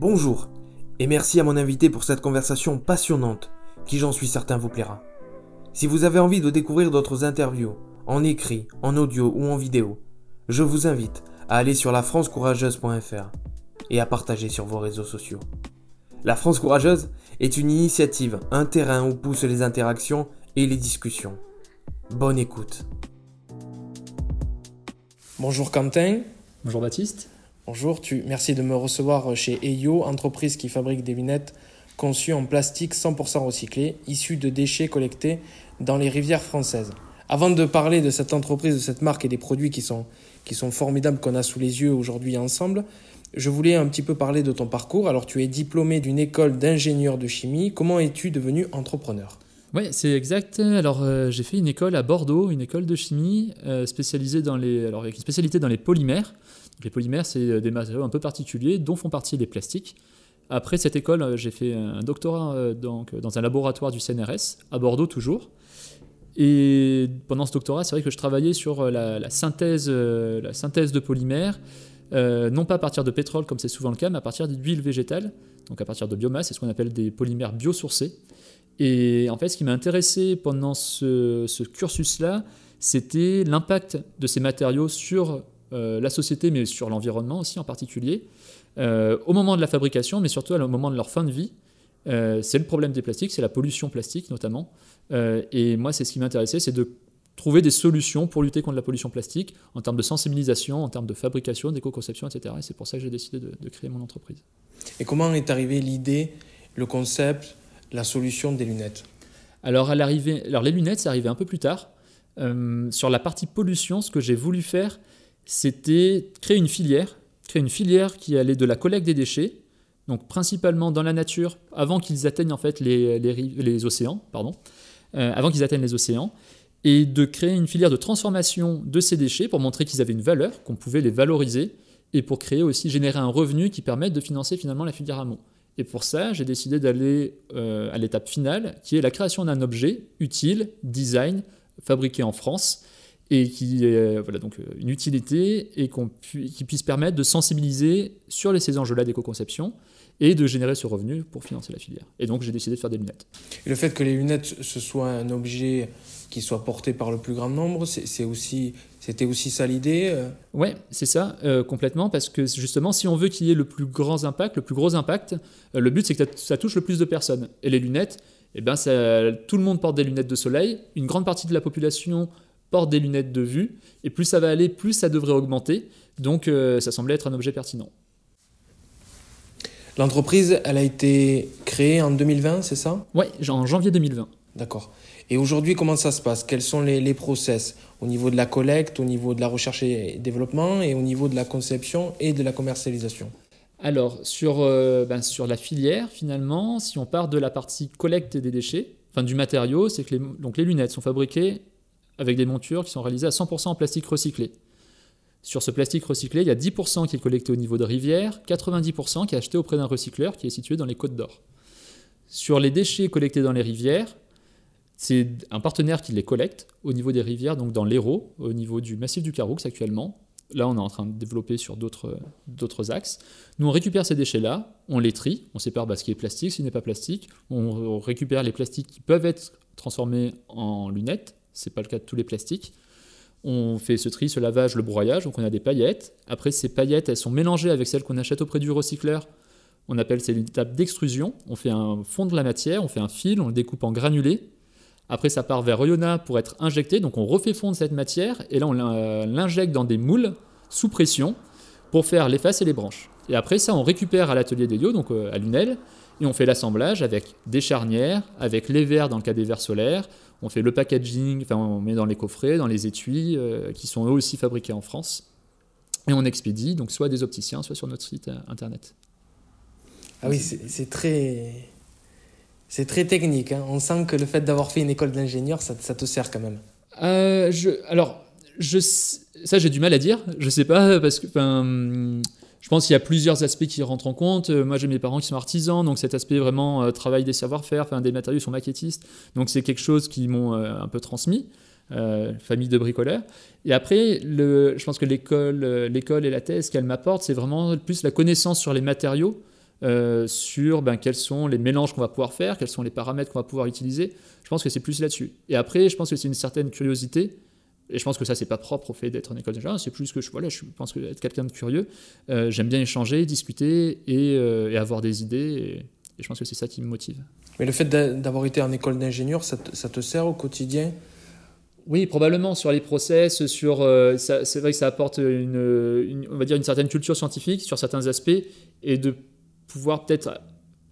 Bonjour, et merci à mon invité pour cette conversation passionnante, qui j'en suis certain vous plaira. Si vous avez envie de découvrir d'autres interviews, en écrit, en audio ou en vidéo, je vous invite à aller sur lafrancecourageuse.fr et à partager sur vos réseaux sociaux. La France Courageuse est une initiative, un terrain où poussent les interactions et les discussions. Bonne écoute. Bonjour Quentin. Bonjour Baptiste. Bonjour, merci de me recevoir chez EIO, entreprise qui fabrique des lunettes conçues en plastique 100% recyclé, issues de déchets collectés dans les rivières françaises. Avant de parler de cette entreprise, de cette marque et des produits qui sont, qui sont formidables qu'on a sous les yeux aujourd'hui ensemble, je voulais un petit peu parler de ton parcours. Alors tu es diplômé d'une école d'ingénieur de chimie. Comment es-tu devenu entrepreneur? Oui, c'est exact. Alors, euh, j'ai fait une école à Bordeaux, une école de chimie euh, spécialisée avec une spécialité dans les polymères. Les polymères, c'est euh, des matériaux un peu particuliers, dont font partie les plastiques. Après cette école, j'ai fait un doctorat donc, dans un laboratoire du CNRS, à Bordeaux toujours. Et pendant ce doctorat, c'est vrai que je travaillais sur la, synthèse, la synthèse de polymères, non pas à partir de pétrole comme c'est souvent le cas, mais à partir d'huile végétale, donc à partir de biomasse, c'est ce qu'on appelle des polymères biosourcés. Et en fait, ce qui m'a intéressé pendant ce, cursus-là, c'était l'impact de ces matériaux sur euh, la société, mais sur l'environnement aussi en particulier, euh, au moment de la fabrication, mais surtout au moment de leur fin de vie. Euh, c'est le problème des plastiques, c'est la pollution plastique notamment. et moi, c'est ce qui m'intéressait, c'est de trouver des solutions pour lutter contre la pollution plastique en termes de sensibilisation, en termes de fabrication, d'éco-conception, etc. Et c'est pour ça que j'ai décidé de créer mon entreprise. Et comment est arrivée l'idée, le concept la solution des lunettes? Alors, à alors les lunettes, c'est arrivé un peu plus tard. Euh, sur la partie pollution, ce que j'ai voulu faire, c'était créer une filière, créer une filière qui allait de la collecte des déchets, donc principalement dans la nature, avant qu'ils atteignent en fait les, océans, euh, avant qu'ils atteignent les océans, et de créer une filière de transformation de ces déchets pour montrer qu'ils avaient une valeur, qu'on pouvait les valoriser, et pour créer aussi, générer un revenu qui permette de financer finalement la filière amont. Et pour ça, j'ai décidé d'aller euh, à l'étape finale, qui est la création d'un objet utile, design, fabriqué en France, et qui est euh, voilà, donc, euh, une utilité et qui puisse permettre de sensibiliser sur les, ces enjeux-là d'éco-conception et de générer ce revenu pour financer la filière. Et donc j'ai décidé de faire des lunettes. Et le fait que les lunettes, ce soit un objet qui soit porté par le plus grand nombre, c'est aussi, c'était aussi ça l'idée euh? Ouais, c'est ça, euh, complètement, parce que justement, si on veut qu'il y ait le plus grand impact, le plus gros impact, euh, le but c'est que ça touche le plus de personnes. Et les lunettes, eh ben, ça, tout le monde porte des lunettes de soleil, une grande partie de la population porte des lunettes de vue, et plus ça va aller, plus ça devrait augmenter, donc ça semblait être un objet pertinent. L'entreprise, elle a été créée en 2020, c'est ça? Oui, en janvier 2020. D'accord. Et aujourd'hui, comment ça se passe? Quels sont les, process? Au niveau de la collecte, au niveau de la recherche et développement et au niveau de la conception et de la commercialisation? Alors, sur, euh, ben, sur la filière, finalement, si on part de la partie collecte des déchets, enfin du matériau, c'est que les, donc les lunettes sont fabriquées avec des montures qui sont réalisées à 100% en plastique recyclé. Sur ce plastique recyclé, il y a 10% qui est collecté au niveau de rivière, 90% qui est acheté auprès d'un recycleur qui est situé dans les Côtes d'Or. Sur les déchets collectés dans les rivières, c'est un partenaire qui les collecte au niveau des rivières, donc dans l'Hérault, au niveau du massif du Caroux actuellement. Là, on est en train de développer sur d'autres axes. Nous, on récupère ces déchets-là, on les trie, on sépare bah, ce qui est plastique, ce qui n'est pas plastique. On, récupère les plastiques qui peuvent être transformés en lunettes. Ce n'est pas le cas de tous les plastiques. On fait ce tri, ce lavage, le broyage, donc on a des paillettes. Après, ces paillettes, elles sont mélangées avec celles qu'on achète auprès du recycleur. On appelle c'est l'étape d'extrusion. On fait un fond de la matière, on fait un fil, on le découpe en granulés après, ça part vers Oyonnax pour être injecté. Donc, on refait fondre cette matière et là, on l'injecte dans des moules sous pression pour faire les faces et les branches. Et après ça, on récupère à l'atelier d'Elio, donc euh, à Lunel, et on fait l'assemblage avec des charnières, avec les verres dans le cas des verres solaires. On fait le packaging, enfin, on met dans les coffrets, dans les étuis, euh, qui sont eux aussi fabriqués en France. Et on expédie, donc soit des opticiens, soit sur notre site euh, internet. Ah oui, c'est très c'est très technique. Hein. On sent que le fait d'avoir fait une école d'ingénieur, ça, te sert quand même. Euh, je, alors, je, ça, j'ai du mal à dire. Je sais pas, parce que. Je pense qu'il y a plusieurs aspects qui rentrent en compte. Euh, moi, j'ai mes parents qui sont artisans, donc cet aspect vraiment euh, travail des savoir-faire, enfin, des matériaux sont maquettistes. Donc, c'est quelque chose qui m'ont un peu transmis. famille de bricoleurs. Et après, je pense que l'école, l'école et la thèse qu'elle m'apporte, c'est vraiment plus la connaissance sur les matériaux sur ben, quels sont les mélanges qu'on va pouvoir faire, quels sont les paramètres qu'on va pouvoir utiliser. Je pense que c'est plus là-dessus. Et après, je pense que c'est une certaine curiosité. Et je pense que ça, c'est pas propre au fait d'être en école d'ingénieur. C'est plus que je, voilà, je pense que être quelqu'un de curieux. J'aime bien échanger, discuter et, avoir des idées. Et, je pense que c'est ça qui me motive. Mais le fait d'avoir été en école d'ingénieur, ça, ça, te sert au quotidien? Oui, probablement sur les process, sur euh, c'est vrai que ça apporte une, on va dire une certaine culture scientifique sur certains aspects et de pouvoir peut-être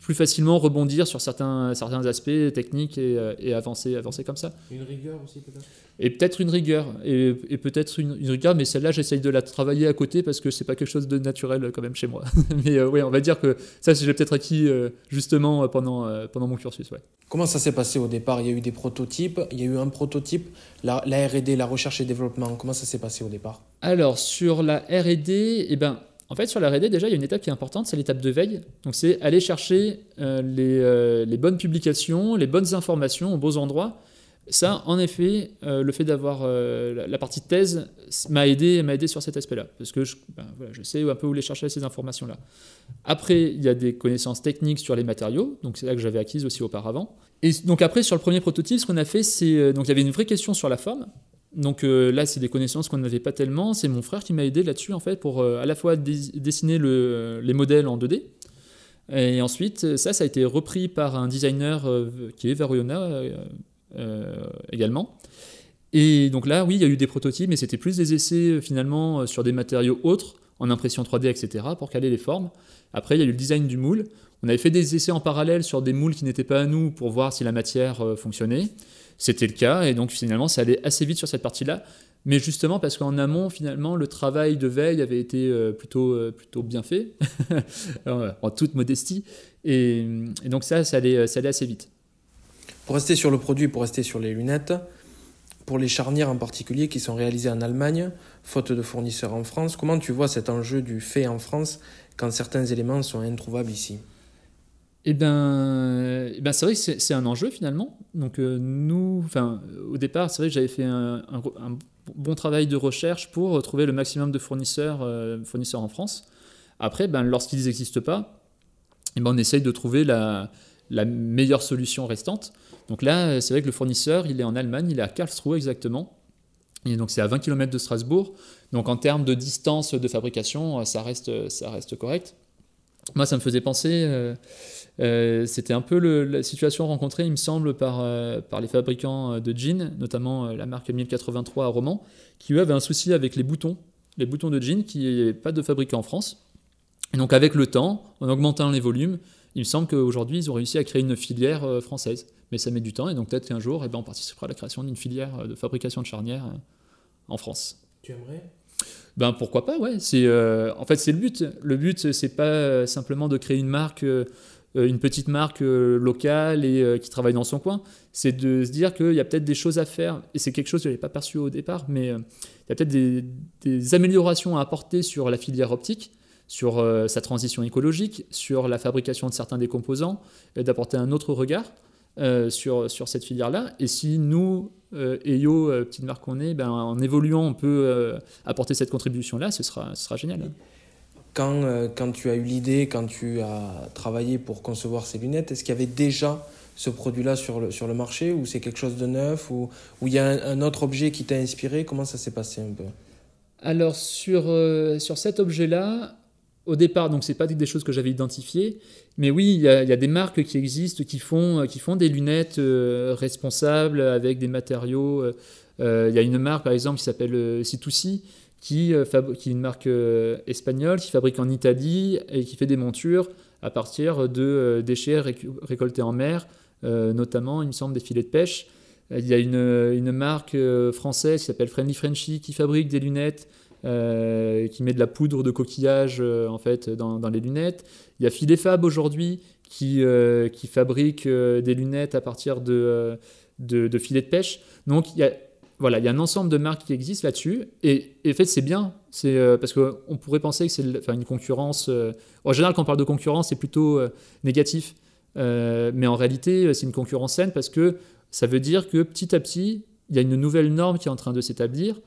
plus facilement rebondir sur certains, certains aspects techniques et, euh, et avancer, avancer comme ça. Une rigueur aussi peut-être? Et peut-être une rigueur, et, et peut-être une, rigueur, mais celle-là j'essaye de la travailler à côté parce que c'est pas quelque chose de naturel quand même chez moi. mais euh, oui, on va dire que ça j'ai peut-être acquis euh, justement pendant, pendant mon cursus. Ouais. Comment ça s'est passé au départ? Il y a eu des prototypes, il y a eu un prototype, la, la R&D, la recherche et développement, comment ça s'est passé au départ? Alors sur la R&D, eh ben en fait, sur la R&D, déjà, il y a une étape qui est importante, c'est l'étape de veille. Donc, c'est aller chercher euh, euh, les, bonnes publications, les bonnes informations aux bons endroits. Ça, en effet, euh, le fait d'avoir la, partie thèse m'a aidé, m'a aidé sur cet aspect-là, parce que je, ben, je, sais un peu où les chercher ces informations-là. Après, il y a des connaissances techniques sur les matériaux, donc c'est là que j'avais acquises aussi auparavant. Et donc après, sur le premier prototype, ce qu'on a fait, c'est donc il y avait une vraie question sur la forme. Donc euh, là, c'est des connaissances qu'on n'avait pas tellement. C'est mon frère qui m'a aidé là-dessus, en fait, pour euh, à la fois dessiner les modèles en 2D. Et ensuite, ça, ça a été repris par un designer euh, qui est Verona également. Et donc là, oui, il y a eu des prototypes, mais c'était plus des essais finalement sur des matériaux autres, en impression 3D, etc., pour caler les formes. Après, il y a eu le design du moule. On avait fait des essais en parallèle sur des moules qui n'étaient pas à nous pour voir si la matière fonctionnait. C'était le cas, et donc finalement, ça allait assez vite sur cette partie-là. Mais justement, parce qu'en amont, finalement, le travail de veille avait été euh, plutôt, euh, plutôt bien fait, en toute modestie. Et, donc ça, ça allait, ça allait assez vite. Pour rester sur le produit, pour rester sur les lunettes, pour les charnières en particulier qui sont réalisées en Allemagne, faute de fournisseurs en France, comment tu vois cet enjeu du fait en France quand certains éléments sont introuvables ici? Eh ben, eh ben c'est vrai que c'est un enjeu finalement. Donc euh, nous, enfin, au départ, c'est vrai que j'avais fait un, bon travail de recherche pour trouver le maximum de fournisseurs, euh, fournisseurs en France. Après, ben, lorsqu'ils n'existent pas, eh ben, on essaye de trouver la, meilleure solution restante. Donc là, c'est vrai que le fournisseur, il est en Allemagne, il est à Karlsruhe exactement. Et donc c'est à 20 km de Strasbourg. Donc en termes de distance de fabrication, ça reste, ça reste correct. Moi, ça me faisait penser, euh, euh, c'était un peu la situation rencontrée, il me semble, par, euh, par les fabricants de jeans, notamment la marque 1083 à Romans, qui eux avaient un souci avec les boutons, les boutons de jeans, qui n'est pas de fabricants en France. Et donc avec le temps, en augmentant les volumes, il me semble qu'aujourd'hui, ils ont réussi à créer une filière française. Mais ça met du temps, et donc peut-être qu'un jour, eh ben, on participera à la création d'une filière de fabrication de charnières en France. Tu aimerais? Ben pourquoi pas, ouais. C'est, euh, en fait, c'est le but. Le but, c'est pas simplement de créer une marque, euh, une petite marque euh, locale et qui travaille dans son coin. C'est de se dire qu'il y a peut-être des choses à faire, et c'est quelque chose que je n'avais pas perçu au départ, mais il y a peut-être des, améliorations à apporter sur la filière optique, sur sa transition écologique, sur la fabrication de certains des composants, d'apporter un autre regard. sur, sur cette filière-là. Et si nous, euh, euh, petite marque qu'on est, ben, en évoluant, on peut euh, apporter cette contribution-là, ce sera, ce sera génial. Quand, euh, quand tu as eu l'idée, quand tu as travaillé pour concevoir ces lunettes, est-ce qu'il y avait déjà ce produit-là sur le, sur le marché ou c'est quelque chose de neuf ou il y a un, autre objet qui t'a inspiré? Comment ça s'est passé un peu? Alors sur, sur cet objet-là, au départ, donc c'est pas des choses que j'avais identifiées, mais oui, il y, a, des marques qui existent qui font, qui font des lunettes euh, responsables avec des matériaux. Euh, euh, il y a une marque par exemple qui s'appelle C2C, qui, qui est une marque espagnole qui fabrique en Italie et qui fait des montures à partir de déchets récoltés en mer, notamment, il me semble, des filets de pêche. Il y a une, marque française qui s'appelle Friendly Frenchy qui fabrique des lunettes euh, qui met de la poudre de coquillage euh, en fait dans, les lunettes. Il y a Filefab aujourd'hui qui, euh, qui fabrique des lunettes à partir de, de, filets de pêche. Donc il y a voilà, il y a un ensemble de marques qui existent là-dessus. Et, en fait, c'est bien. C'est parce qu'on pourrait penser que c'est une concurrence. en général, quand on parle de concurrence, c'est plutôt négatif. mais en réalité, c'est une concurrence saine parce que ça veut dire que petit à petit, il y a une nouvelle norme qui est en train de s'établir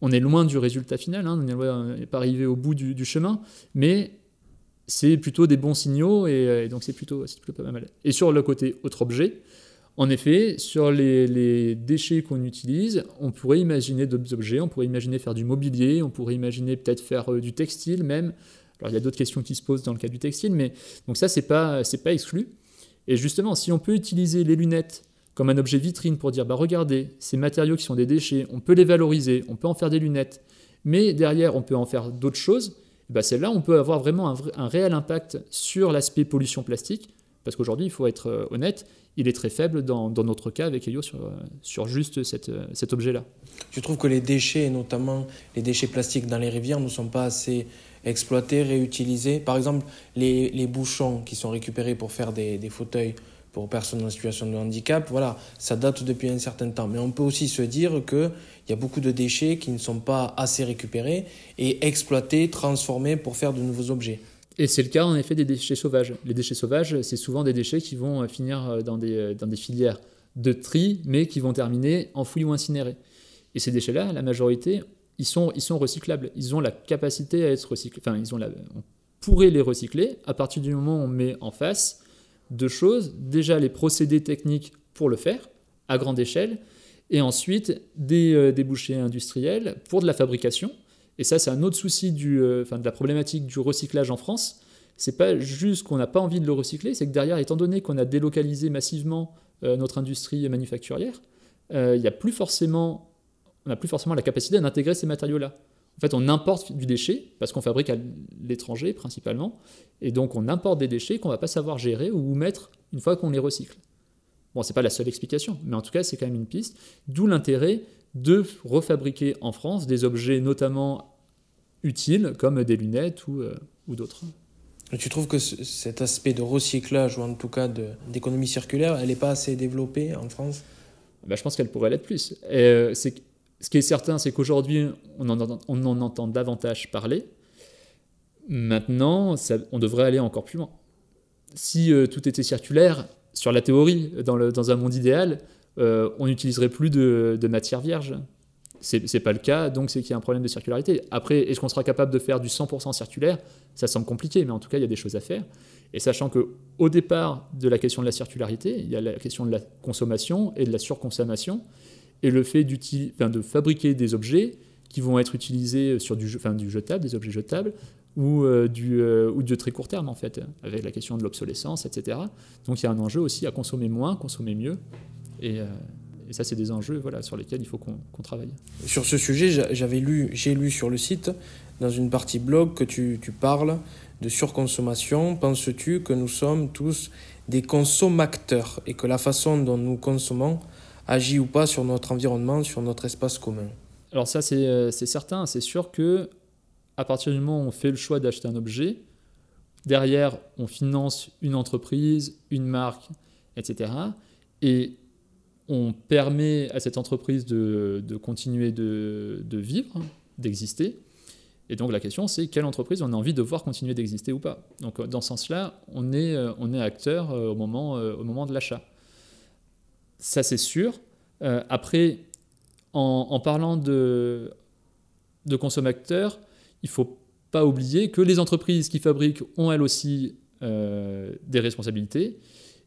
on est loin du résultat final, hein, on n'est pas arrivé au bout du, chemin, mais c'est plutôt des bons signaux et, donc c'est plutôt, plutôt pas mal. Et sur le côté autre objet, en effet, sur les, déchets qu'on utilise, on pourrait imaginer d'autres objets, on pourrait imaginer faire du mobilier, on pourrait imaginer peut-être faire du textile même. Alors il y a d'autres questions qui se posent dans le cas du textile, mais donc ça c'est pas pas exclu. Et justement, si on peut utiliser les lunettes comme un objet vitrine pour dire bah regardez, ces matériaux qui sont des déchets, on peut les valoriser, on peut en faire des lunettes, mais derrière on peut en faire d'autres choses. Bah c'est là on peut avoir vraiment un, réel impact sur l'aspect pollution plastique, parce qu'aujourd'hui il faut être euh, honnête, il est très faible dans, notre cas avec Elio sur, euh, sur juste euh, cet objet-là. Je trouve que les déchets, et notamment les déchets plastiques dans les rivières, ne sont pas assez exploiter, réutiliser. Par exemple, les, bouchons qui sont récupérés pour faire des, des, fauteuils pour personnes en situation de handicap, voilà, ça date depuis un certain temps. Mais on peut aussi se dire qu'il y a beaucoup de déchets qui ne sont pas assez récupérés et exploités, transformés pour faire de nouveaux objets. Et c'est le cas en effet des déchets sauvages. Les déchets sauvages, c'est souvent des déchets qui vont euh, finir euh, dans des, euh, dans des filières de tri, mais qui vont terminer enfouis ou incinérés. Et ces déchets-là, la majorité, ils sont, ils sont recyclables. Ils ont la capacité à être recyclés. Enfin, ils ont la, on pourrait les recycler à partir du moment où on met en face deux choses. Déjà, les procédés techniques pour le faire, à grande échelle, et ensuite des euh, débouchés industriels pour de la fabrication. Et ça, c'est un autre souci euh, de la problématique du recyclage en France. C'est pas juste qu'on n'a pas envie de le recycler, c'est que derrière, étant donné qu'on a délocalisé massivement euh, notre industrie manufacturière, il n'y a plus forcément on n'a plus forcément la capacité d'intégrer ces matériaux-là. En fait, on importe du déchet, parce qu'on fabrique à l'étranger principalement, et donc on importe des déchets qu'on va pas savoir gérer ou mettre une fois qu'on les recycle. Bon, ce n'est pas la seule explication, mais en tout cas, c'est quand même une piste, d'où l'intérêt de refabriquer en France des objets notamment utiles, comme des lunettes ou, euh, ou d'autres. Tu trouves que cet aspect de recyclage, ou en tout cas d'économie circulaire, elle n'est pas assez développée en France? Ben, Je pense qu'elle pourrait l'être plus. Euh, ce qui est certain, c'est qu'aujourd'hui, on, en entend davantage parler. Maintenant, on devrait aller encore plus loin. Si euh, tout était circulaire, sur la théorie, dans, un monde idéal, euh, on n'utiliserait plus de, matière vierge. C'est n'est pas le cas, donc c'est qu'il y a un problème de circularité. Après, est-ce qu'on sera capable de faire du 100% circulaire? Ça semble compliqué, mais en tout cas, il y a des choses à faire. Et sachant qu'au départ de la question de la circularité, il y a la question de la consommation et de la surconsommation et le fait de fabriquer des objets qui vont être utilisés sur du, du jetable, des objets jetables, ou, euh, du, euh, ou de très court terme, en fait, avec la question de l'obsolescence, etc. Donc il y a un enjeu aussi à consommer moins, consommer mieux. Et, euh, ça, c'est des enjeux voilà, sur lesquels il faut qu'on travaille. Sur ce sujet, j'avais lu, j'ai lu sur le site, dans une partie blog, que tu, tu parles de surconsommation. Penses-tu que nous sommes tous des consommateurs et que la façon dont nous consommons agit ou pas sur notre environnement, sur notre espace commun? Alors ça, euh, c'est certain. C'est sûr que à partir du moment où on fait le choix d'acheter un objet, derrière, on finance une entreprise, une marque, etc. Et on permet à cette entreprise de, continuer de, vivre, d'exister. Et donc la question, c'est quelle entreprise on a envie de voir continuer d'exister ou pas. Donc dans ce sens-là, on est, euh, acteur euh, au moment, au moment de l'achat. Ça, c'est sûr. Euh, après, en, parlant de, consommateurs, il ne faut pas oublier que les entreprises qui fabriquent ont elles aussi euh, des responsabilités.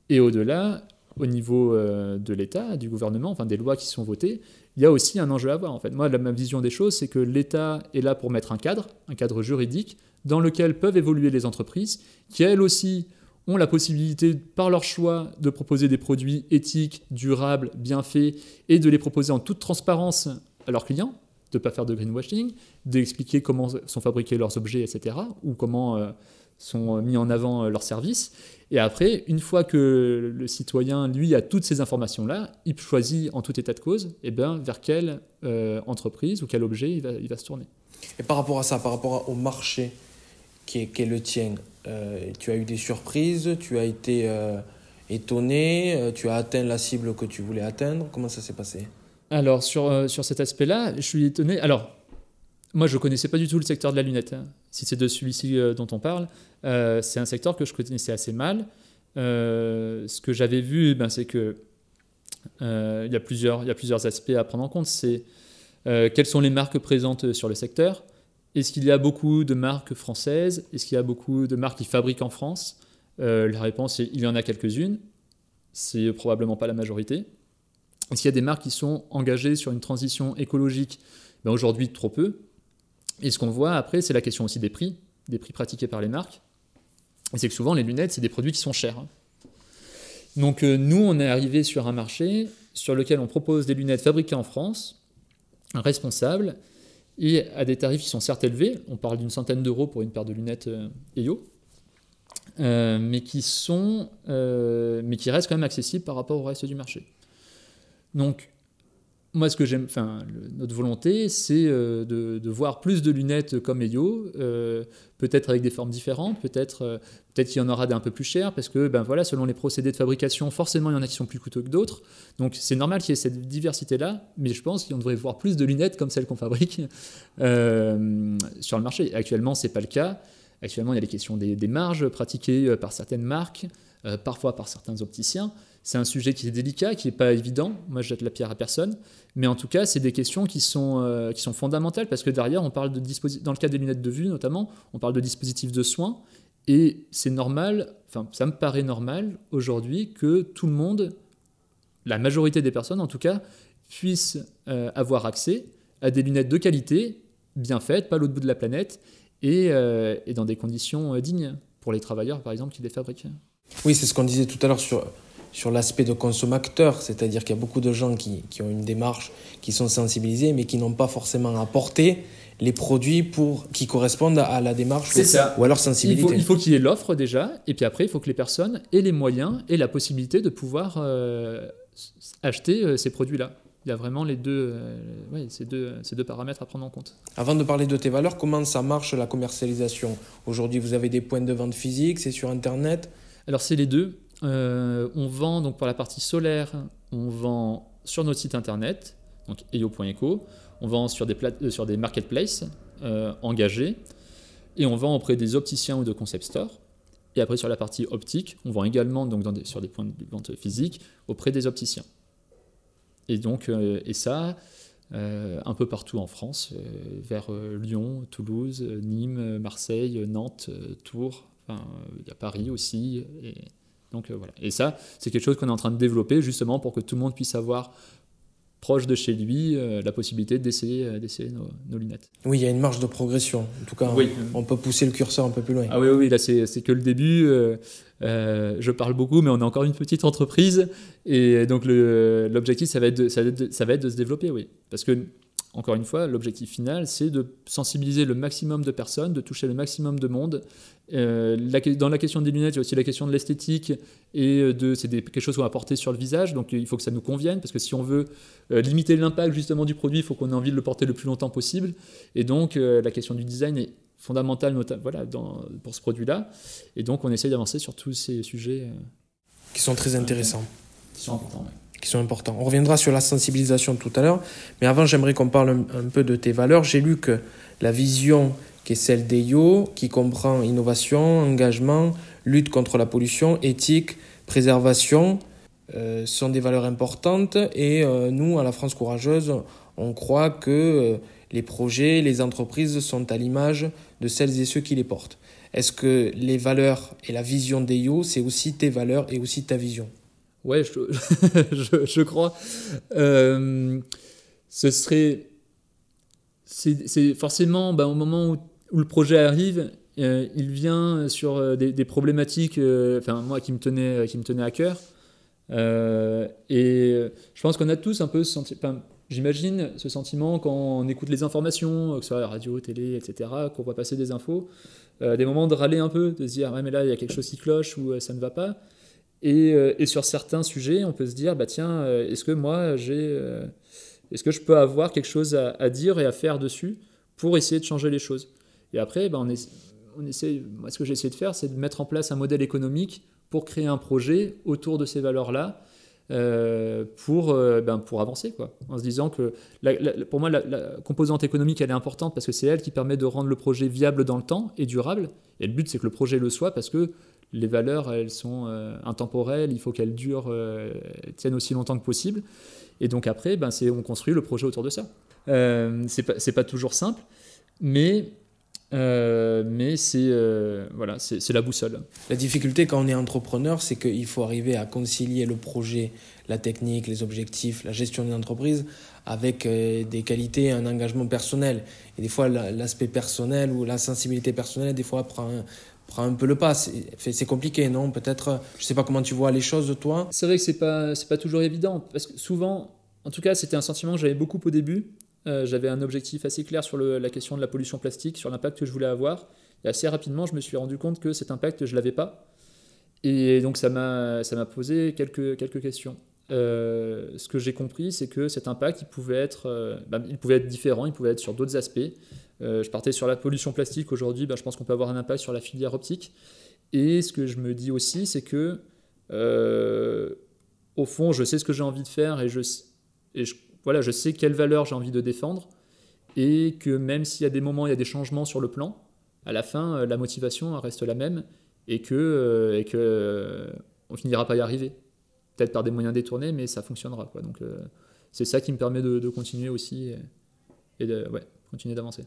Et au-delà, au niveau euh, de l'État, du gouvernement, enfin des lois qui sont votées, il y a aussi un enjeu à avoir. En fait, moi, la, ma vision des choses, c'est que l'État est là pour mettre un cadre, un cadre juridique, dans lequel peuvent évoluer les entreprises, qui elles aussi ont la possibilité, par leur choix, de proposer des produits éthiques, durables, bien faits, et de les proposer en toute transparence à leurs clients, de ne pas faire de greenwashing, d'expliquer comment sont fabriqués leurs objets, etc., ou comment euh, sont mis en avant euh, leurs services. Et après, une fois que le citoyen, lui, a toutes ces informations-là, il choisit en tout état de cause eh ben, vers quelle euh, entreprise ou quel objet il va, il va se tourner. Et par rapport à ça, par rapport au marché qui est, qui est le tien, euh, tu as eu des surprises, tu as été euh, étonné, euh, tu as atteint la cible que tu voulais atteindre. Comment ça s'est passé? Alors, sur, sur cet aspect-là, je suis étonné. Alors, moi, je ne connaissais pas du tout le secteur de la lunette. Hein. Si c'est de celui-ci dont on parle, c'est un secteur que je connaissais assez mal. ce que j'avais vu, ben, c'est que il y, a plusieurs, il y a plusieurs aspects à prendre en compte. C'est quelles sont les marques présentes sur le secteur? Est-ce qu'il y a beaucoup de marques françaises? Est-ce qu'il y a beaucoup de marques qui fabriquent en France? La réponse est il y en a quelques-unes. C'est probablement pas la majorité. Est-ce qu'il y a des marques qui sont engagées sur une transition écologique? Ben Aujourd'hui, trop peu. Et ce qu'on voit après, c'est la question aussi des prix, des prix pratiqués par les marques. Et c'est que souvent, les lunettes, c'est des produits qui sont chers. Hein. Donc euh, nous, on est arrivé sur un marché sur lequel on propose des lunettes fabriquées en France, responsables, et à des tarifs qui sont certes élevés. On parle d'une centaine d'euros pour une paire de lunettes euh, EIO, euh, mais, qui sont, mais qui restent quand même accessibles par rapport au reste du marché. Donc moi, ce que j'aime, enfin, notre volonté, c'est euh, de, voir plus de lunettes comme Elio, euh, peut-être avec des formes différentes, peut-être, euh, peut-être qu'il y en aura d'un peu plus cher, parce que, ben voilà, selon les procédés de fabrication, forcément, il y en a qui sont plus coûteux que d'autres. Donc, c'est normal qu'il y ait cette diversité-là, mais je pense qu'on devrait voir plus de lunettes comme celles qu'on fabrique sur le marché. Actuellement, c'est pas le cas. Actuellement, il y a les questions des marges pratiquées par certaines marques, parfois par certains opticiens. C'est un sujet qui est délicat, qui n'est pas évident. Moi, je jette la pierre à personne. Mais en tout cas, c'est des questions qui sont, euh, qui sont fondamentales parce que derrière, on parle de dans le cas des lunettes de vue notamment, on parle de dispositifs de soins. Et c'est normal, enfin, ça me paraît normal aujourd'hui que tout le monde, la majorité des personnes en tout cas, puissent euh, avoir accès à des lunettes de qualité, bien faites, pas l'autre bout de la planète, et, euh, et dans des conditions dignes pour les travailleurs, par exemple, qui les fabriquent. Oui, c'est ce qu'on disait tout à l'heure sur sur l'aspect de consommateur, c'est-à-dire qu'il y a beaucoup de gens qui, qui, ont une démarche, qui sont sensibilisés, mais qui n'ont pas forcément apporté les produits pour, qui correspondent à la démarche ou, ça. ou à leur sensibilité. Il faut, qu'il y ait l'offre déjà, et puis après, il faut que les personnes aient les moyens et la possibilité de pouvoir euh, acheter euh, ces produits-là. Il y a vraiment les deux, euh, ces deux, ces deux paramètres à prendre en compte. Avant de parler de tes valeurs, comment ça marche la commercialisation? Aujourd'hui, vous avez des points de vente physiques, c'est sur Internet? Alors c'est les deux. Euh, on vend donc pour la partie solaire, on vend sur notre site internet, donc eyo.eco, on vend sur des, euh, sur des marketplaces euh, engagés, et on vend auprès des opticiens ou de concept stores. Et après sur la partie optique, on vend également donc sur des points de vente physiques auprès des opticiens. Et donc et ça un peu partout en France, vers Lyon, Toulouse, Nîmes, Marseille, Nantes, Tours, il y a Paris aussi. Donc euh, voilà. Et ça, c'est quelque chose qu'on est en train de développer justement pour que tout le monde puisse avoir proche de chez lui euh, la possibilité d'essayer euh, d'essayer nos, lunettes. Oui, il y a une marge de progression. En tout cas, on, peut pousser le curseur un peu plus loin. Ah oui, oui, là c'est que le début. je parle beaucoup, mais on est encore une petite entreprise. Et donc l'objectif, ça, va être ça, ça va être de se développer, oui. Parce que encore une fois, l'objectif final, c'est de sensibiliser le maximum de personnes, de toucher le maximum de monde. Euh, dans la question des lunettes, il y a aussi la question de l'esthétique et euh, de c'est quelque chose qu'on va porter sur le visage, donc il faut que ça nous convienne parce que si on veut euh, limiter l'impact justement du produit, il faut qu'on ait envie de le porter le plus longtemps possible. Et donc la question du design est fondamentale voilà, pour ce produit-là. Et donc on essaye d'avancer sur tous ces sujets qui sont très intéressants. Qui sont importants qui sont importants. On reviendra sur la sensibilisation tout à l'heure, mais avant j'aimerais qu'on parle un, peu de tes valeurs. J'ai lu que la vision qui est celle d'EYO, qui comprend innovation, engagement, lutte contre la pollution, éthique, préservation, euh, sont des valeurs importantes et euh, nous, à la France Courageuse, on croit que euh, les projets, les entreprises sont à l'image de celles et ceux qui les portent. Est-ce que les valeurs et la vision d'EYO, c'est aussi tes valeurs et aussi ta vision? Ouais, je, je, crois. Euh, ce serait. C'est forcément ben, au moment où, le projet arrive, euh, il vient sur euh, des, problématiques, enfin moi qui me tenait, qui me tenait à cœur. et je pense qu'on a tous un peu ce sentiment. J'imagine ce sentiment quand on écoute les informations, que ce soit la radio, télé, etc., qu'on voit passer des infos, des moments de râler un peu, de se dire ouais mais là il y a quelque chose qui cloche ou ça ne va pas. Euh, et, sur certains sujets, on peut se dire, bah tiens, euh, est-ce que moi, j'ai, euh, est-ce que je peux avoir quelque chose à, dire et à faire dessus pour essayer de changer les choses? Et après, bah, on, essaie, moi, ce que j'ai essayé de faire, c'est de mettre en place un modèle économique pour créer un projet autour de ces valeurs-là. pour, ben, pour avancer, quoi. en se disant que pour moi, la, composante économique, elle est importante parce que c'est elle qui permet de rendre le projet viable dans le temps et durable. Et le but, c'est que le projet le soit parce que les valeurs, elles sont euh, intemporelles, il faut qu'elles durent, euh, tiennent aussi longtemps que possible. Et donc après, ben, on construit le projet autour de ça. Euh, c'est pas, toujours simple, mais mais c'est voilà, la boussole. La difficulté quand on est entrepreneur, c'est qu'il faut arriver à concilier le projet, la technique, les objectifs, la gestion d'une entreprise avec des qualités, un engagement personnel. Et des fois, l'aspect personnel ou la sensibilité personnelle, des fois, prend prend un peu le pas. C'est compliqué, non? Peut-être, je sais pas comment tu vois les choses, toi. C'est vrai que c'est pas, pas toujours évident, parce que souvent, en tout cas, c'était un sentiment que j'avais beaucoup au début. Euh, j'avais un objectif assez clair sur la question de la pollution plastique, sur l'impact que je voulais avoir. Et assez rapidement, je me suis rendu compte que cet impact, je l'avais pas. Et donc, ça m'a posé quelques, quelques questions. Euh, ce que j'ai compris, c'est que cet impact, il pouvait être, euh, bah, il pouvait être différent, il pouvait être sur d'autres aspects. Euh, je partais sur la pollution plastique. Aujourd'hui, bah, je pense qu'on peut avoir un impact sur la filière optique. Et ce que je me dis aussi, c'est que, au fond, je sais ce que j'ai envie de faire et je, voilà, je sais quelle valeur j'ai envie de défendre. Et que même s'il y a des moments, il y a des changements sur le plan, à la fin, la motivation reste la même et que, et que on finira pas y arriver peut-être par des moyens détournés, mais ça fonctionnera. Donc euh, c'est ça qui me permet de, continuer aussi et, de ouais, continuer d'avancer.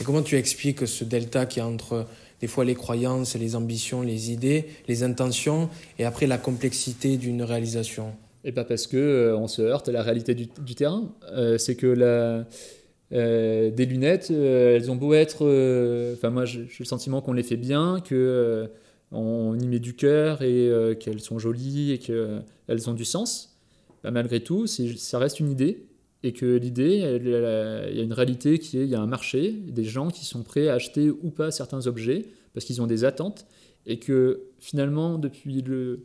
Et comment tu expliques ce delta qui est entre des fois les croyances, les ambitions, les idées, les intentions, et après la complexité d'une réalisation? Et pas parce que euh, on se heurte à la réalité du, terrain. Euh, c'est que la, des lunettes, elles ont beau être. Enfin, moi, j'ai le sentiment qu'on les fait bien, que on y met du cœur et euh, qu'elles sont jolies et qu'elles ont du sens, bah, malgré tout, ça reste une idée et que l'idée, il y a une réalité qui est, il y a un marché, des gens qui sont prêts à acheter ou pas certains objets parce qu'ils ont des attentes. Et que finalement, depuis le,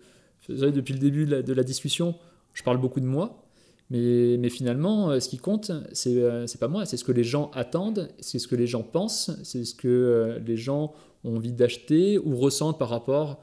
depuis le début de la, discussion, je parle beaucoup de moi, mais, mais finalement, euh, ce qui compte, c'est euh, pas moi, c'est ce que les gens attendent, c'est ce que les gens pensent, c'est ce que les gens ont envie d'acheter ou ressentent par rapport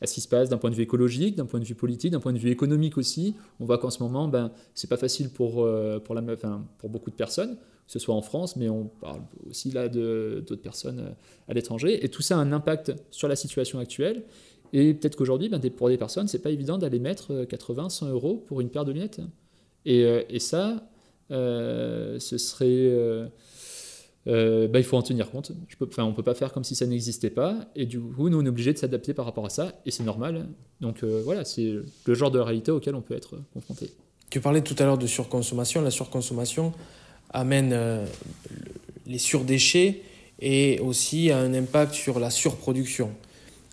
à ce qui se passe d'un point de vue écologique, d'un point de vue politique, d'un point de vue économique aussi. On voit qu'en ce moment, ben, c'est pas facile pour, euh, pour, la, enfin, pour beaucoup de personnes, que ce soit en France, mais on parle aussi là d'autres personnes euh, à l'étranger. Et tout ça a un impact sur la situation actuelle. Et peut-être qu'aujourd'hui, ben, pour des personnes, c'est pas évident d'aller mettre 80, euh, 100 euros pour une paire de lunettes. Et, et ça, ce serait bah, il faut en tenir compte. Je peux, on ne peut pas faire comme si ça n'existait pas. Et du coup, nous, on est obligé de s'adapter par rapport à ça. Et c'est normal. Donc euh, voilà, c'est le genre de réalité auquel on peut être confronté. Tu parlais tout à l'heure de surconsommation. La surconsommation amène euh, les surdéchets et aussi a un impact sur la surproduction.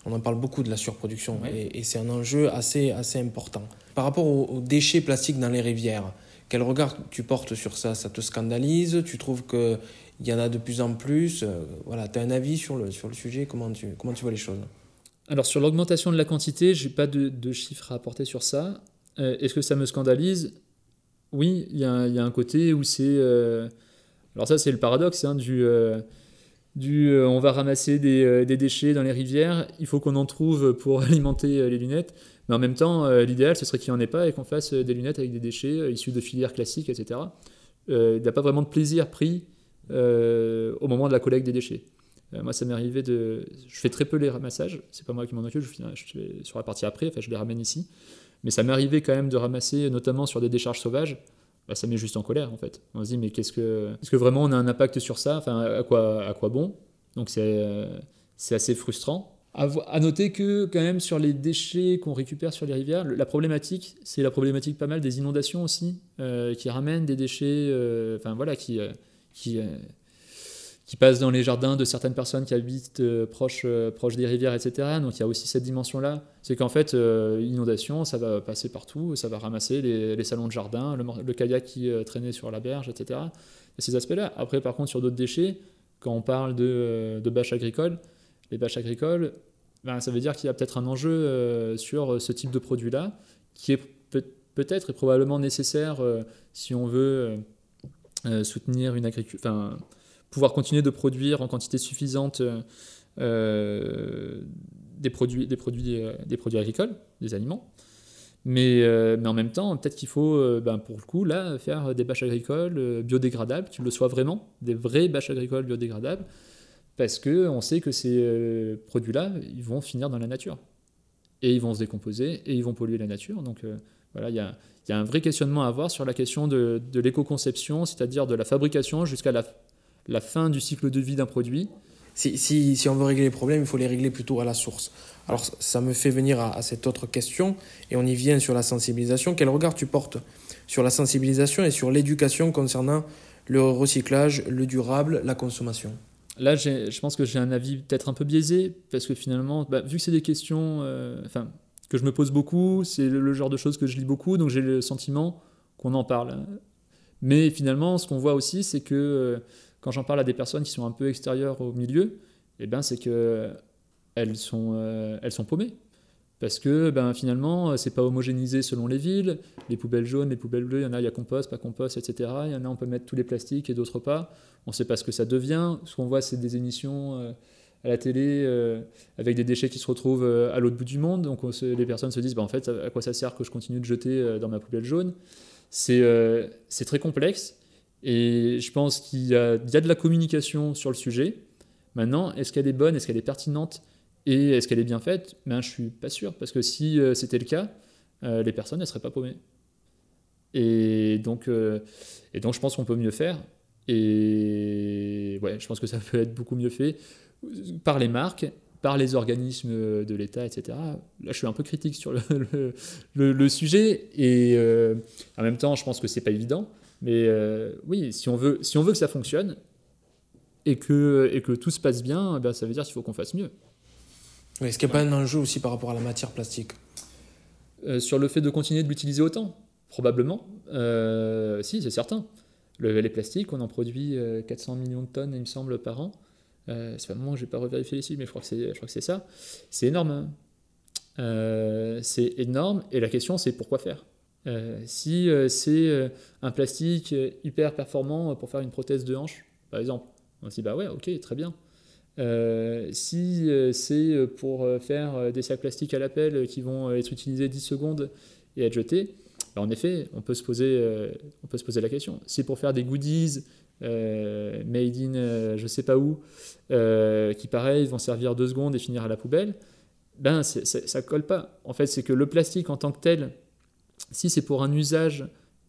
On en parle beaucoup de la surproduction et, c'est un enjeu assez, assez important. Par rapport aux déchets plastiques dans les rivières, quel regard tu portes sur ça? Ça te scandalise? Tu trouves qu'il y en a de plus en plus? Euh, Voilà, tu as un avis sur le, sur le sujet? Comment tu, comment tu vois les choses? Alors sur l'augmentation de la quantité, je n'ai pas de, de, chiffres à apporter sur ça. Euh, est-ce que ça me scandalise? Oui, il y, y, a un côté où c'est... Euh, alors ça c'est le paradoxe hein, du... du on va ramasser des, des, déchets dans les rivières, il faut qu'on en trouve pour alimenter les lunettes. Mais en même temps, euh, l'idéal, ce serait qu'il n'y en ait pas et qu'on fasse euh, des lunettes avec des déchets euh, issus de filières classiques, etc. il n'y a pas vraiment de plaisir pris au moment de la collecte des déchets. moi, ça m'est arrivé de. Je fais très peu les ramassages, c'est pas moi qui m'en occupe, je, suis sur la partie après, enfin, je les ramène ici. Mais ça m'est arrivé quand même de ramasser, notamment sur des décharges sauvages. Bah, ça met juste en colère en fait. On se dit, mais qu'est-ce que. Est-ce que vraiment on a un impact sur ça? Enfin, à quoi, à quoi bon? Donc c'est assez frustrant. À, noter que quand même sur les déchets qu'on récupère sur les rivières, la problématique, c'est la problématique pas mal des inondations aussi, euh, qui ramènent des déchets, euh, enfin voilà, qui, euh, qui, qui passent dans les jardins de certaines personnes qui habitent proches proche des rivières, etc. Donc il y a aussi cette dimension-là. C'est qu'en fait, l'inondation, ça va passer partout, ça va ramasser les, salons de jardin, le, kayak qui traînait sur la berge, etc. Et ces aspects-là. Après, par contre, sur d'autres déchets, quand on parle de, de bâches agricoles, les bâches agricoles, ben, ça veut dire qu'il y a peut-être un enjeu euh, sur ce type de produit-là, qui est peut-être et probablement nécessaire euh, si on veut euh, soutenir une agriculture, enfin, pouvoir continuer de produire en quantité suffisante des, produits, des, produits, des produits agricoles, des aliments. Mais, mais, en même temps, peut-être qu'il faut, ben, pour le coup, là, faire des bâches agricoles biodégradables, qu'ils le soient vraiment, des vraies bâches agricoles biodégradables, parce qu'on sait que ces euh, produits-là, ils vont finir dans la nature. Et ils vont se décomposer et ils vont polluer la nature. Donc euh, voilà, il y a, un vrai questionnement à avoir sur la question de, l'éco-conception, c'est-à-dire de la fabrication jusqu'à la, fin du cycle de vie d'un produit. Si, on veut régler les problèmes, il faut les régler plutôt à la source. Alors ça me fait venir à, cette autre question, et on y vient sur la sensibilisation. Quel regard tu portes sur la sensibilisation et sur l'éducation concernant le recyclage, le durable, la consommation? Là, je pense que j'ai un avis peut-être un peu biaisé, parce que finalement, bah, vu que c'est des questions euh, enfin, que je me pose beaucoup, c'est le, genre de choses que je lis beaucoup, donc j'ai le sentiment qu'on en parle. Mais finalement, ce qu'on voit aussi, c'est que euh, quand j'en parle à des personnes qui sont un peu extérieures au milieu, eh ben, c'est que sont, euh, elles sont paumées. Parce que ben, finalement, c'est pas homogénéisé selon les villes. Les poubelles jaunes, les poubelles bleues, il y en a, il y a compost, pas compost, etc. Il y en a, on peut mettre tous les plastiques et d'autres pas. On ne sait pas ce que ça devient. Ce qu'on voit, c'est des émissions euh, à la télé euh, avec des déchets qui se retrouvent euh, à l'autre bout du monde. Donc les personnes se disent, ben, en fait, à quoi ça sert que je continue de jeter euh, dans ma poubelle jaune? C'est euh, très complexe. Et je pense qu'il y, a de la communication sur le sujet. Maintenant, est-ce qu'elle est bonne, est-ce qu'elle est pertinente? Et est-ce qu'elle est bien faite? Ben, Je suis pas sûr, parce que si euh, c'était le cas, euh, les personnes ne seraient pas paumées. Et donc, euh, et donc je pense qu'on peut mieux faire. Et ouais, je pense que ça peut être beaucoup mieux fait par les marques, par les organismes de l'État, etc. Là, je suis un peu critique sur le, sujet. Et en même temps, je pense que c'est pas évident. Mais oui, si on, veut, si on veut que ça fonctionne et que, et que tout se passe bien, ben, ça veut dire qu'il faut qu'on fasse mieux. Oui, Est-ce qu'il n'y a pas un enjeu aussi par rapport à la matière plastique euh, Sur le fait de continuer de l'utiliser autant Probablement. Euh, si, c'est certain. Le, les plastiques, on en produit 400 millions de tonnes, il me semble, par an. Euh, c'est pas je n'ai pas revérifié les chiffres, mais je crois que c'est ça. C'est énorme. Hein. Euh, c'est énorme. Et la question, c'est pourquoi faire? Euh, Si c'est un plastique hyper performant pour faire une prothèse de hanche, par exemple, on se dit, bah ouais, ok, très bien. Euh, si euh, c'est pour faire des sacs plastiques à l'appel qui vont être utilisés 10 secondes et être jetés, bah en effet, on peut, se poser, euh, on peut se poser la question. Si c'est pour faire des goodies euh, made in euh, je sais pas où, qui pareil vont servir deux secondes et finir à la poubelle, ben c ça colle pas. En fait, c'est que le plastique en tant que tel, si c'est pour un usage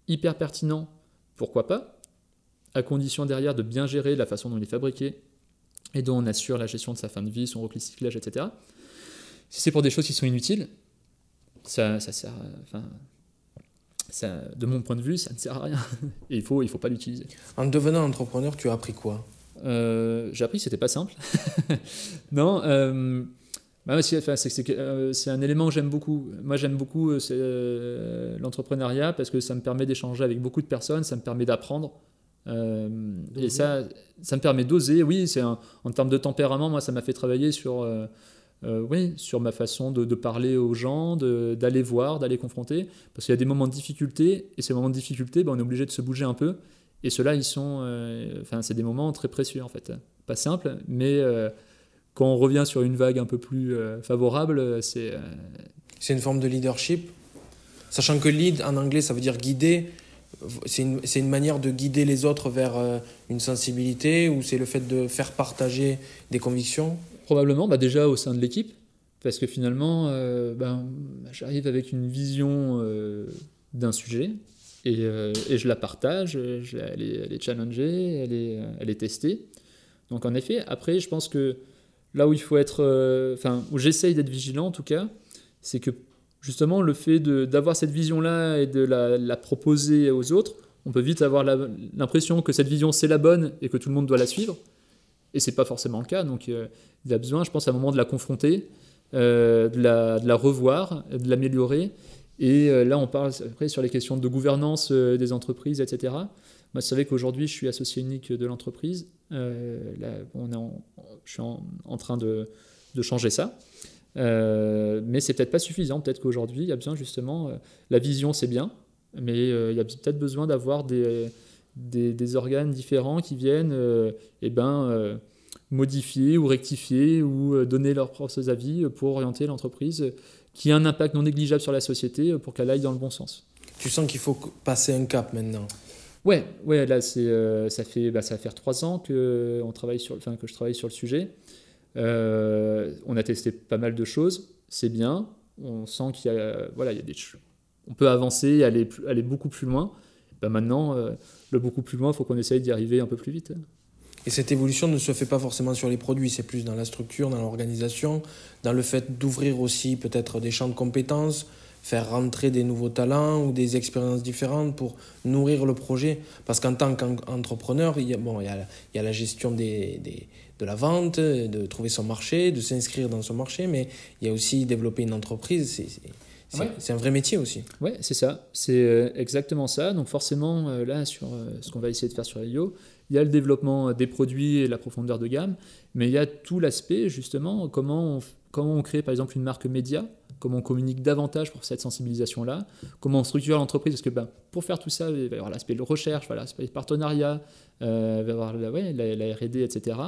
hyper pertinent, pourquoi pas À condition derrière de bien gérer la façon dont il est fabriqué, et dont on assure la gestion de sa fin de vie, son recyclage, etc. Si c'est pour des choses qui sont inutiles, ça, ça sert. Enfin, ça, de mon point de vue, ça ne sert à rien. Et il faut, il faut pas l'utiliser. En devenant entrepreneur, tu as appris quoi? Euh, J'ai appris que c'était pas simple. non. Euh, bah, c'est euh, un élément que j'aime beaucoup. Moi, j'aime beaucoup euh, l'entrepreneuriat parce que ça me permet d'échanger avec beaucoup de personnes, ça me permet d'apprendre. Euh, et ça, ça me permet d'oser. Oui, c'est en termes de tempérament, moi, ça m'a fait travailler sur, euh, euh, oui, sur ma façon de, de parler aux gens, d'aller voir, d'aller confronter. Parce qu'il y a des moments de difficulté, et ces moments de difficulté, ben, on est obligé de se bouger un peu. Et ceux-là, ils sont, euh, enfin, c'est des moments très précieux en fait. Pas simple, mais euh, quand on revient sur une vague un peu plus favorable, c'est. C'est une forme de leadership, sachant que lead en anglais, ça veut dire guider c'est une, une, manière de guider les autres vers euh, une sensibilité ou c'est le fait de faire partager des convictions? Probablement, bah déjà au sein de l'équipe, parce que finalement, euh, ben, j'arrive avec une vision euh, d'un sujet et, et, je la partage, je, elle, est, elle, est, challengée, elle est, elle est testée. Donc en effet, après, je pense que là où il faut être, enfin, où j'essaye d'être vigilant en tout cas, c'est que justement, le fait d'avoir cette vision-là et de la, proposer aux autres, on peut vite avoir l'impression que cette vision c'est la bonne et que tout le monde doit la suivre. Et c'est pas forcément le cas. Donc euh, il y a besoin, je pense, à un moment de la confronter, euh, de, la, revoir, de l'améliorer. Et euh, là, on parle après sur les questions de gouvernance des entreprises, etc. Moi, vous savez qu'aujourd'hui, je suis associé unique de l'entreprise. Euh, on est en, je suis en, train de changer ça. Euh, mais c'est peut-être pas suffisant. Peut-être qu'aujourd'hui, il y a besoin justement. Euh, la vision, c'est bien, mais euh, il y a peut-être besoin d'avoir des, des, des, organes différents qui viennent eh ben, modifier ou rectifier ou donner leurs propres avis pour orienter l'entreprise qui a un impact non négligeable sur la société pour qu'elle aille dans le bon sens. Tu sens qu'il faut passer un cap maintenant? Ouais, ouais, là c'est ça fait bah, ça va faire trois ans que on travaille sur, enfin que je travaille sur le sujet. Euh, on a testé pas mal de choses, c'est bien. On sent qu'il y a, voilà, il y a des, on peut avancer, aller, beaucoup plus loin. Ben maintenant, euh, le beaucoup plus loin, il faut qu'on essaye d'y arriver un peu plus vite. Et cette évolution ne se fait pas forcément sur les produits, c'est plus dans la structure, dans l'organisation, dans le fait d'ouvrir aussi peut-être des champs de compétences, faire rentrer des nouveaux talents ou des expériences différentes pour nourrir le projet. Parce qu'en tant qu'entrepreneur, il, y a, bon, il, y a, la gestion des, de la vente, de trouver son marché, de s'inscrire dans son marché, mais il y a aussi développer une entreprise. C'est un vrai métier aussi. Oui, c'est ça. C'est euh, exactement ça. Donc forcément, euh, là, sur euh, ce qu'on va essayer de faire sur IO, il y a le développement des produits et la profondeur de gamme, mais il y a tout l'aspect, justement, comment on, comment on crée, par exemple, une marque média, comment on communique davantage pour cette sensibilisation-là, comment on structure l'entreprise, parce que ben, pour faire tout ça, il va y avoir l'aspect de recherche, l'aspect de partenariat, il va y avoir la, R&D, etc.,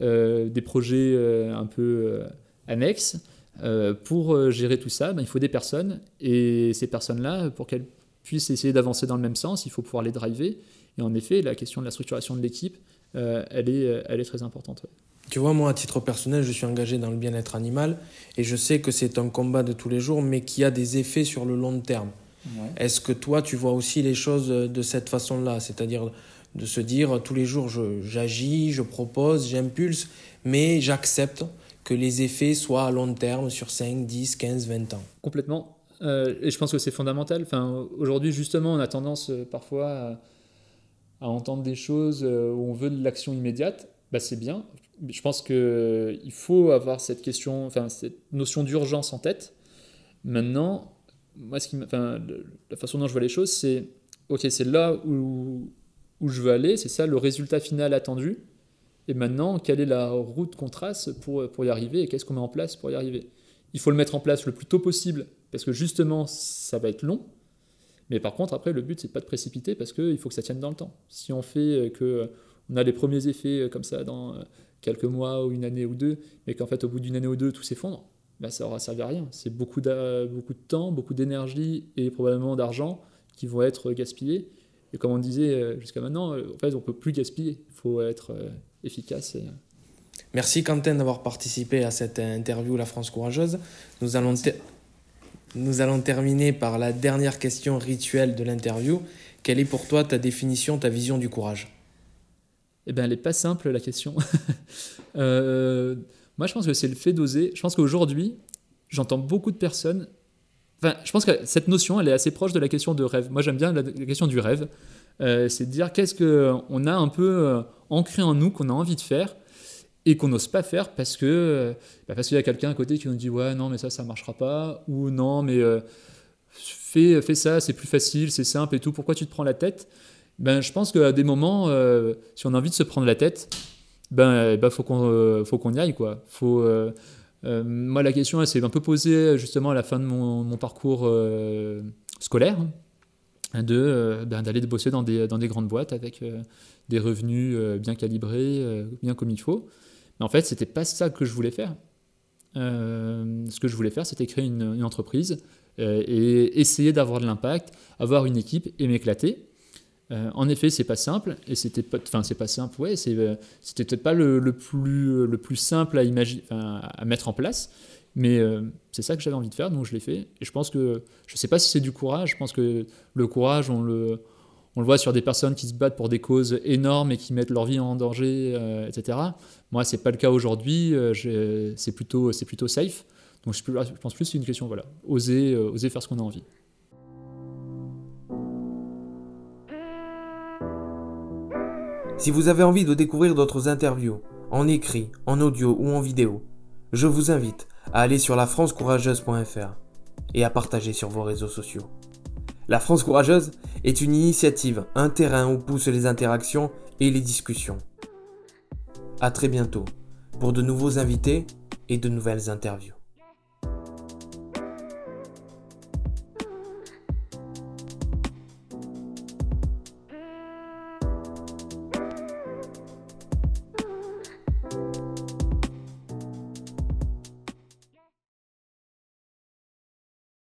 des projets un peu annexes, euh, pour euh, gérer tout ça, ben, il faut des personnes. Et ces personnes-là, pour qu'elles puissent essayer d'avancer dans le même sens, il faut pouvoir les driver. Et en effet, la question de la structuration de l'équipe, euh, elle est très importante. Tu vois, moi, à titre personnel, je suis engagé dans le bien-être animal et je sais que c'est un combat de tous les jours, mais qui a des effets sur le long terme. Est-ce que toi, tu vois aussi les choses de cette façon-là? C'est-à-dire de se dire tous les jours, j'agis, je propose, j'impulse, mais j'accepte que les effets soient à long terme sur 5, 10, 15, 20 ans. Complètement. Euh, et je pense que c'est fondamental. Enfin, Aujourd'hui, justement, on a tendance euh, parfois à, entendre des choses euh, où on veut de l'action immédiate. Bah, c'est bien. Je pense qu'il faut avoir cette question, enfin, cette notion d'urgence en tête. Maintenant, moi, ce qui enfin, la façon dont je vois les choses, c'est ok, c'est là où, où je veux aller, c'est ça le résultat final attendu. Et maintenant, quelle est la route qu'on trace pour, pour y arriver et qu'est-ce qu'on met en place pour y arriver? Il faut le mettre en place le plus tôt possible parce que justement, ça va être long. Mais par contre, après, le but, c'est pas de précipiter parce qu'il faut que ça tienne dans le temps. Si on fait que on a les premiers effets comme ça dans quelques mois ou une année ou deux, mais qu'en fait, au bout d'une année ou deux, tout s'effondre, ben, ça aura servi à rien. C'est beaucoup, beaucoup de temps, beaucoup d'énergie et probablement d'argent qui vont être gaspillés. Et comme on disait jusqu'à maintenant, en fait, on peut plus gaspiller. Il faut être efficace. Et... Merci Quentin d'avoir participé à cette interview La France courageuse. Nous allons, nous allons terminer par la dernière question rituelle de l'interview. Quelle est pour toi ta définition, ta vision du courage? Eh bien, elle n'est pas simple la question. Euh, moi, je pense que c'est le fait d'oser. Je pense qu'aujourd'hui, j'entends beaucoup de personnes. Enfin, je pense que cette notion, elle est assez proche de la question de rêve. Moi, j'aime bien la question du rêve. Euh, c'est de dire qu'est-ce qu'on a un peu euh, ancré en nous, qu'on a envie de faire et qu'on n'ose pas faire parce que bah, parce qu'il y a quelqu'un à côté qui nous dit ouais non mais ça ça marchera pas ou non mais fais, fais ça c'est plus facile c'est simple et tout pourquoi tu te prends la tête? Ben je pense qu'à des moments si on a envie de se prendre la tête ben, ben faut qu'on faut qu'on y aille quoi faut moi la question elle s'est un peu posée justement à la fin de mon, parcours scolaire de euh, ben, d'aller bosser dans des, dans des grandes boîtes avec euh, des revenus euh, bien calibrés, bien comme il faut. Mais en fait, c'était pas ça que je voulais faire. ce que je voulais faire, c'était créer une, entreprise et essayer d'avoir de l'impact, avoir une équipe et m'éclater. En effet, c'est pas simple et c'était enfin c'est pas simple, ouais, c'était peut-être pas le, le, plus le plus simple à imaginer, à mettre en place, mais euh, c'est ça que j'avais envie de faire, donc je l'ai fait. Et je pense que, je sais pas si c'est du courage, je pense que le courage, on le, voit sur des personnes qui se battent pour des causes énormes et qui mettent leur vie en danger, euh, etc. Moi, ce n'est pas le cas aujourd'hui, euh, c'est plutôt, plutôt safe. Donc je, je pense plus que c'est une question, voilà, oser, oser faire ce qu'on a envie. Si vous avez envie de découvrir d'autres interviews, en écrit, en audio ou en vidéo, je vous invite à aller sur lafrancecourageuse.fr et à partager sur vos réseaux sociaux. La France Courageuse est une initiative, un terrain où poussent les interactions et les discussions. A très bientôt pour de nouveaux invités et de nouvelles interviews.